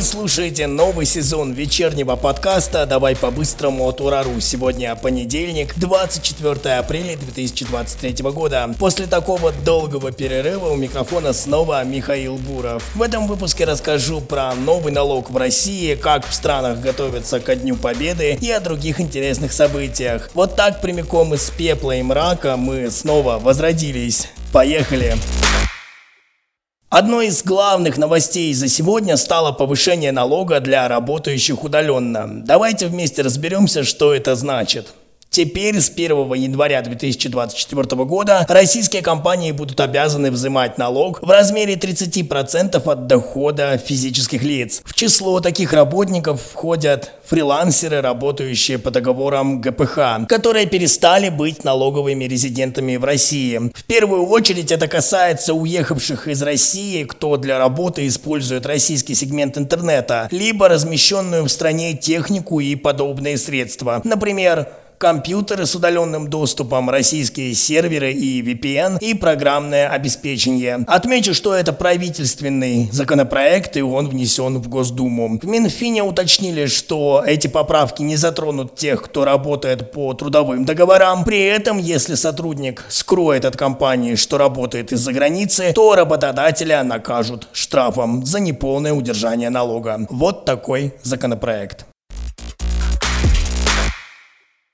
Вы слушаете новый сезон вечернего подкаста «Давай по-быстрому» от Урару. Сегодня понедельник, 24 апреля 2023 года. После такого долгого перерыва у микрофона снова Михаил Буров. В этом выпуске расскажу про новый налог в России, как в странах готовятся ко Дню Победы и о других интересных событиях. Вот так прямиком из пепла и мрака мы снова возродились. Поехали! Одной из главных новостей за сегодня стало повышение налога для работающих удаленно. Давайте вместе разберемся, что это значит. Теперь с 1 января 2024 года российские компании будут обязаны взимать налог в размере 30% от дохода физических лиц. В число таких работников входят фрилансеры, работающие по договорам ГПХ, которые перестали быть налоговыми резидентами в России. В первую очередь это касается уехавших из России, кто для работы использует российский сегмент интернета, либо размещенную в стране технику и подобные средства. Например, компьютеры с удаленным доступом, российские серверы и VPN и программное обеспечение. Отмечу, что это правительственный законопроект и он внесен в Госдуму. В Минфине уточнили, что эти поправки не затронут тех, кто работает по трудовым договорам. При этом, если сотрудник скроет от компании, что работает из-за границы, то работодателя накажут штрафом за неполное удержание налога. Вот такой законопроект.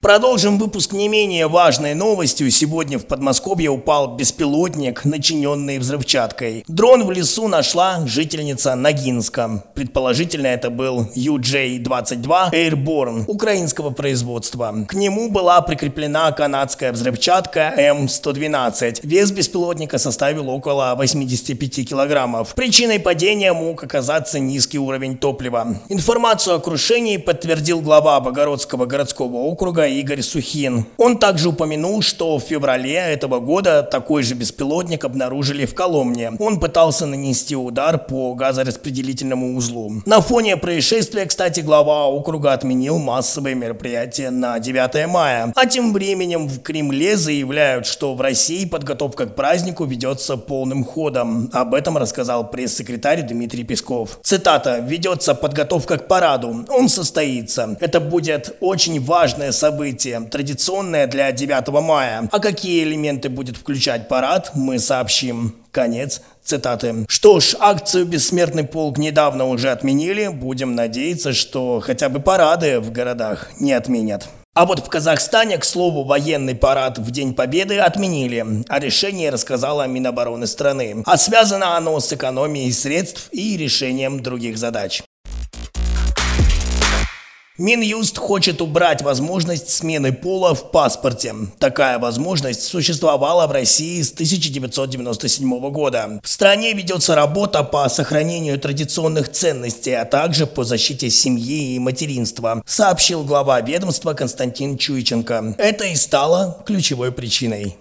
Продолжим выпуск не менее важной новостью. Сегодня в Подмосковье упал беспилотник, начиненный взрывчаткой. Дрон в лесу нашла жительница Ногинска. Предположительно, это был UJ-22 Airborne украинского производства. К нему была прикреплена канадская взрывчатка М112. Вес беспилотника составил около 85 килограммов. Причиной падения мог оказаться низкий уровень топлива. Информацию о крушении подтвердил глава Богородского городского округа Игорь Сухин. Он также упомянул, что в феврале этого года такой же беспилотник обнаружили в Коломне. Он пытался нанести удар по газораспределительному узлу. На фоне происшествия, кстати, глава округа отменил массовые мероприятия на 9 мая. А тем временем в Кремле заявляют, что в России подготовка к празднику ведется полным ходом. Об этом рассказал пресс-секретарь Дмитрий Песков. Цитата. «Ведется подготовка к параду. Он состоится. Это будет очень важное событие событие, традиционное для 9 мая. А какие элементы будет включать парад, мы сообщим. Конец цитаты. Что ж, акцию «Бессмертный полк» недавно уже отменили. Будем надеяться, что хотя бы парады в городах не отменят. А вот в Казахстане, к слову, военный парад в День Победы отменили, а решение рассказала Минобороны страны. А связано оно с экономией средств и решением других задач. Минюст хочет убрать возможность смены пола в паспорте. Такая возможность существовала в России с 1997 года. В стране ведется работа по сохранению традиционных ценностей, а также по защите семьи и материнства, сообщил глава ведомства Константин Чуйченко. Это и стало ключевой причиной.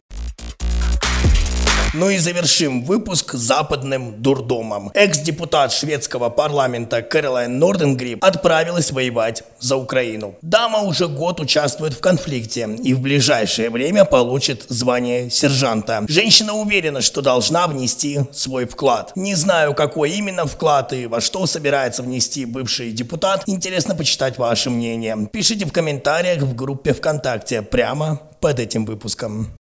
Ну и завершим выпуск западным дурдомом. Экс-депутат шведского парламента Кэролайн Норденгрип отправилась воевать за Украину. Дама уже год участвует в конфликте и в ближайшее время получит звание сержанта. Женщина уверена, что должна внести свой вклад. Не знаю, какой именно вклад и во что собирается внести бывший депутат. Интересно почитать ваше мнение. Пишите в комментариях в группе ВКонтакте прямо под этим выпуском.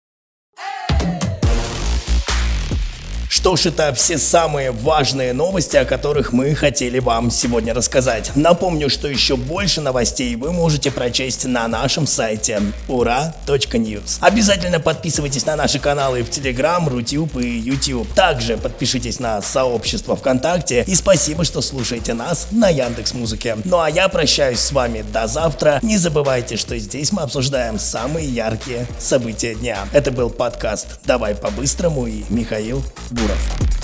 Что ж, это все самые важные новости, о которых мы хотели вам сегодня рассказать. Напомню, что еще больше новостей вы можете прочесть на нашем сайте ура.news. Обязательно подписывайтесь на наши каналы в Telegram, Рутюб и YouTube. Также подпишитесь на сообщество ВКонтакте и спасибо, что слушаете нас на Яндекс Музыке. Ну а я прощаюсь с вами до завтра. Не забывайте, что здесь мы обсуждаем самые яркие события дня. Это был подкаст «Давай по-быстрому» и Михаил Буров. Arafat.